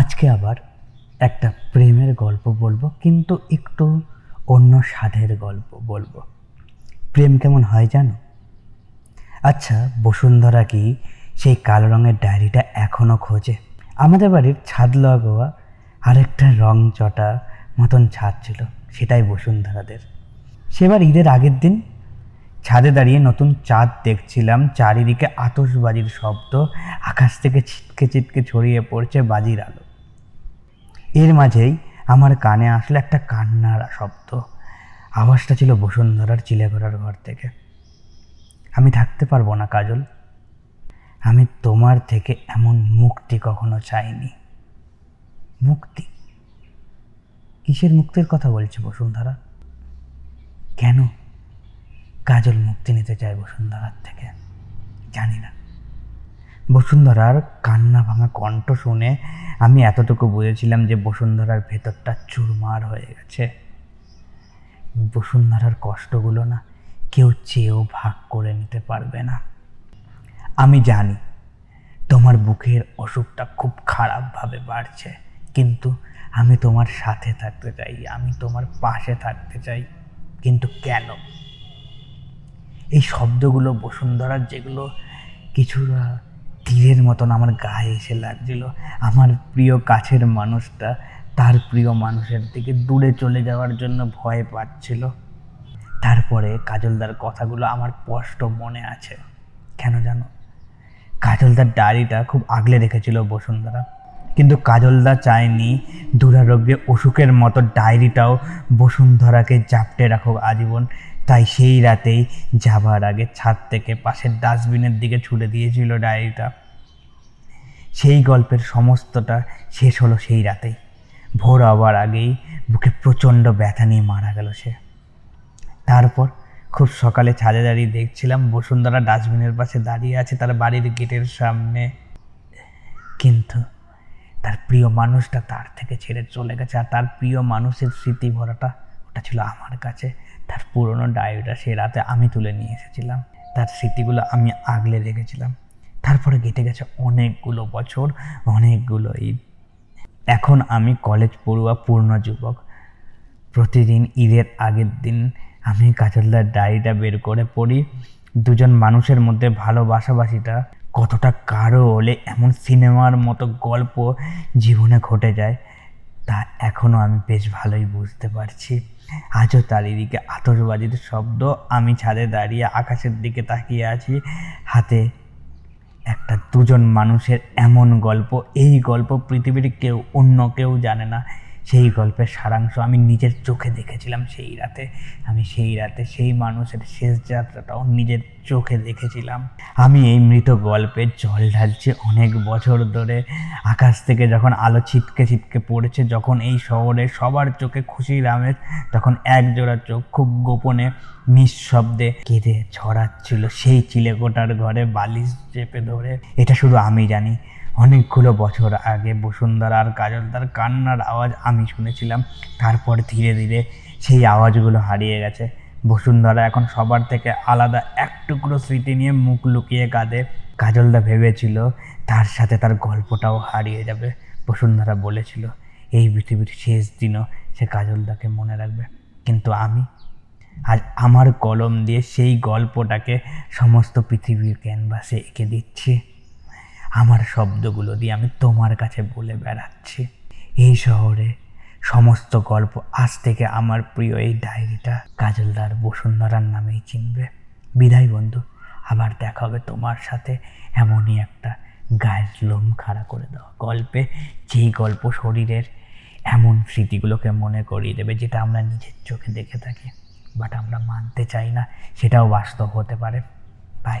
আজকে আবার একটা প্রেমের গল্প বলব, কিন্তু একটু অন্য স্বাদের গল্প বলব। প্রেম কেমন হয় জানো? আচ্ছা বসুন্ধরা কি সেই কালো রঙের ডায়েরিটা এখনও খোঁজে? আমাদের বাড়ির ছাদ লাগোয়া আরেকটা রং চটা মতন ছাদ ছিল, সেটাই বসুন্ধরাদের। সেবার ঈদের আগের দিন ছাদে দাঁড়িয়ে নতুন চাঁদ দেখছিলাম, চারিদিকে আতশবাজির শব্দ, আকাশ থেকে ছিটকে ছিটকে ছড়িয়ে পড়ছে বাজির আলো। এর মাঝেই আমার কানে আসলে একটা কান্নার শব্দ। আওয়াজটা ছিল বসুন্ধরার চিলেঘোড়ার ঘর থেকে। আমি থাকতে পারব না, কাজল। আমি তোমার থেকে এমন মুক্তি কখনো চাইনি। মুক্তি? কিসের মুক্তির কথা বলছে বসুন্ধরা? কেন কাজল মুক্তি নিতে চায় বসুন্ধরার থেকে? জানি না। বসুন্ধরার কান্না ভাঙা কণ্ঠ শুনে আমি এতটুকু বুঝেছিলাম যে বসুন্ধরার ভেতরটা চুরমার হয়ে গেছে। বসুন্ধরার কষ্টগুলো না কেউ চেয়েও ভাগ করে নিতে পারবে না। আমি জানি তোমার বুকের অসুখটা খুব খারাপভাবে বাড়ছে, কিন্তু আমি তোমার সাথে থাকতে চাই, আমি তোমার পাশে থাকতে চাই। কিন্তু কেন? এই শব্দগুলো বসুন্ধরার যেগুলো কিছুটা তীরের মতন আমার গায়ে এসে লাগছিল। আমার প্রিয় কাছের মানুষটা তার প্রিয় মানুষের দিকে দূরে চলে যাওয়ার জন্য ভয় পাচ্ছিল। তারপরে কাজলদার কথাগুলো আমার স্পষ্ট মনে আছে। কেন জানো? কাজলদার ডায়েরিটা খুব আগলে রেখেছিল বসুন্ধরা। কিন্তু কাজলদা চায়নি দুরারোগ্যে অসুখের মতো ডায়েরিটাও বসুন্ধরাকে জাপটে রাখুক আজীবন। তাই সেই রাতেই যাবার আগে ছাদ থেকে পাশের ডাস্টবিনের দিকে ছুড়ে দিয়েছিল ডায়েরিটা। সেই গল্পের সমস্তটা শেষ হলো সেই রাতেই। ভোর হওয়ার আগেই বুকে প্রচণ্ড ব্যথা নিয়ে মারা গেল সে। তারপর খুব সকালে ছাদে দাঁড়িয়ে দেখছিলাম বসুন্ধরা ডাস্টবিনের পাশে দাঁড়িয়ে আছে তার বাড়ির গেটের সামনে। কিন্তু তার প্রিয় মানুষটা তার থেকে ছেড়ে চলে গেছে আর তার প্রিয় মানুষের স্মৃতি ভরাটা ওটা ছিল আমার কাছে। তার পুরনো ডায়েরিটা সে রাতে আমি তুলে নিয়ে এসেছিলাম। তার স্মৃতিগুলো আমি আগলে রেখেছিলাম। তারপরে কেটে গেছে অনেকগুলো বছর, অনেকগুলো ঈদ। এখন আমি কলেজ পড়ুয়া পূর্ণ যুবক। প্রতিদিন ঈদের আগের দিন আমি কাজলদার ডায়েরিটা বের করে পড়ি। দুজন মানুষের মধ্যে ভালোবাসাবাসিটা কতটা কারও হলে এমন সিনেমার মতো গল্প জীবনে ঘটে যায়। তা এখনও আমি বেশ ভালোই বুঝতে পারছি। আজও চারিদিকে আতসবাজির শব্দ, আমি ছাদে দাঁড়িয়ে আকাশের দিকে তাকিয়ে আছি। হাতে একটা দুজন মানুষের এমন গল্প, এই গল্প পৃথিবীর কেউ, অন্য কেউ জানে না। সেই গল্পের সারাংশ আমি নিজের চোখে দেখেছিলাম সেই রাতে। আমি সেই রাতে সেই মানুষের শেষ যাত্রাটাও নিজের চোখে দেখেছিলাম। আমি এই মৃত গল্পে জল ঢালছি অনেক বছর ধরে। আকাশ থেকে যখন আলো ছিটকে ছিটকে পড়েছে, যখন এই শহরে সবার চোখে খুশির আমেজ, তখন এক জোড়া চোখ খুব গোপনে নিঃশব্দে কেঁদে ছড়াচ্ছিল সেই চিলেকোটার ঘরে বালিশ চেপে ধরে। এটা শুধু আমি জানি। অনেকগুলো বছর আগে বসুন্ধরা আর কাজলদার কান্নার আওয়াজ আমি শুনেছিলাম। তারপর ধীরে ধীরে সেই আওয়াজগুলো হারিয়ে গেছে। বসুন্ধরা এখন সবার থেকে আলাদা এক টুকরো স্মৃতি নিয়ে মুখ লুকিয়ে কাঁদে। কাজলদা ভেবেছিল তার সাথে তার গল্পটাও হারিয়ে যাবে। বসুন্ধরা বলেছিল, এই পৃথিবীর শেষ দিনও সে কাজলদাকে মনে রাখবে। কিন্তু আমি, আজ আমার কলম দিয়ে সেই গল্পটাকে সমস্ত পৃথিবীর ক্যানভাসে এঁকে দিচ্ছি। আমার শব্দগুলো দিয়ে আমি তোমার কাছে বলে বেড়াচ্ছি। এই শহরে সমস্ত গল্প আজ থেকে আমার প্রিয় এই ডায়েরিটা কাজলদার বসুন্ধরার নামেই চিনবে। বিদায় বন্ধু, আবার দেখা হবে তোমার সাথে এমনই একটা গায়ের লোম খাড়া করে দেওয়া গল্পে। যেই গল্প শরীরের এমন স্মৃতিগুলোকে মনে করিয়ে দেবে যেটা আমরা নিজের চোখে দেখে থাকি, বাট আমরা মানতে চাই না, সেটাও বাস্তব হতে পারে। বাই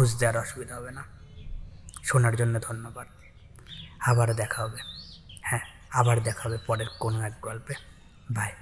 খুঁজতে আর অসুবিধা হবে না। শোনার জন্য ধন্যবাদ। আবার দেখা হবে। হ্যাঁ আবার দেখা হবে পরের কোনো এক গল্পে। বাই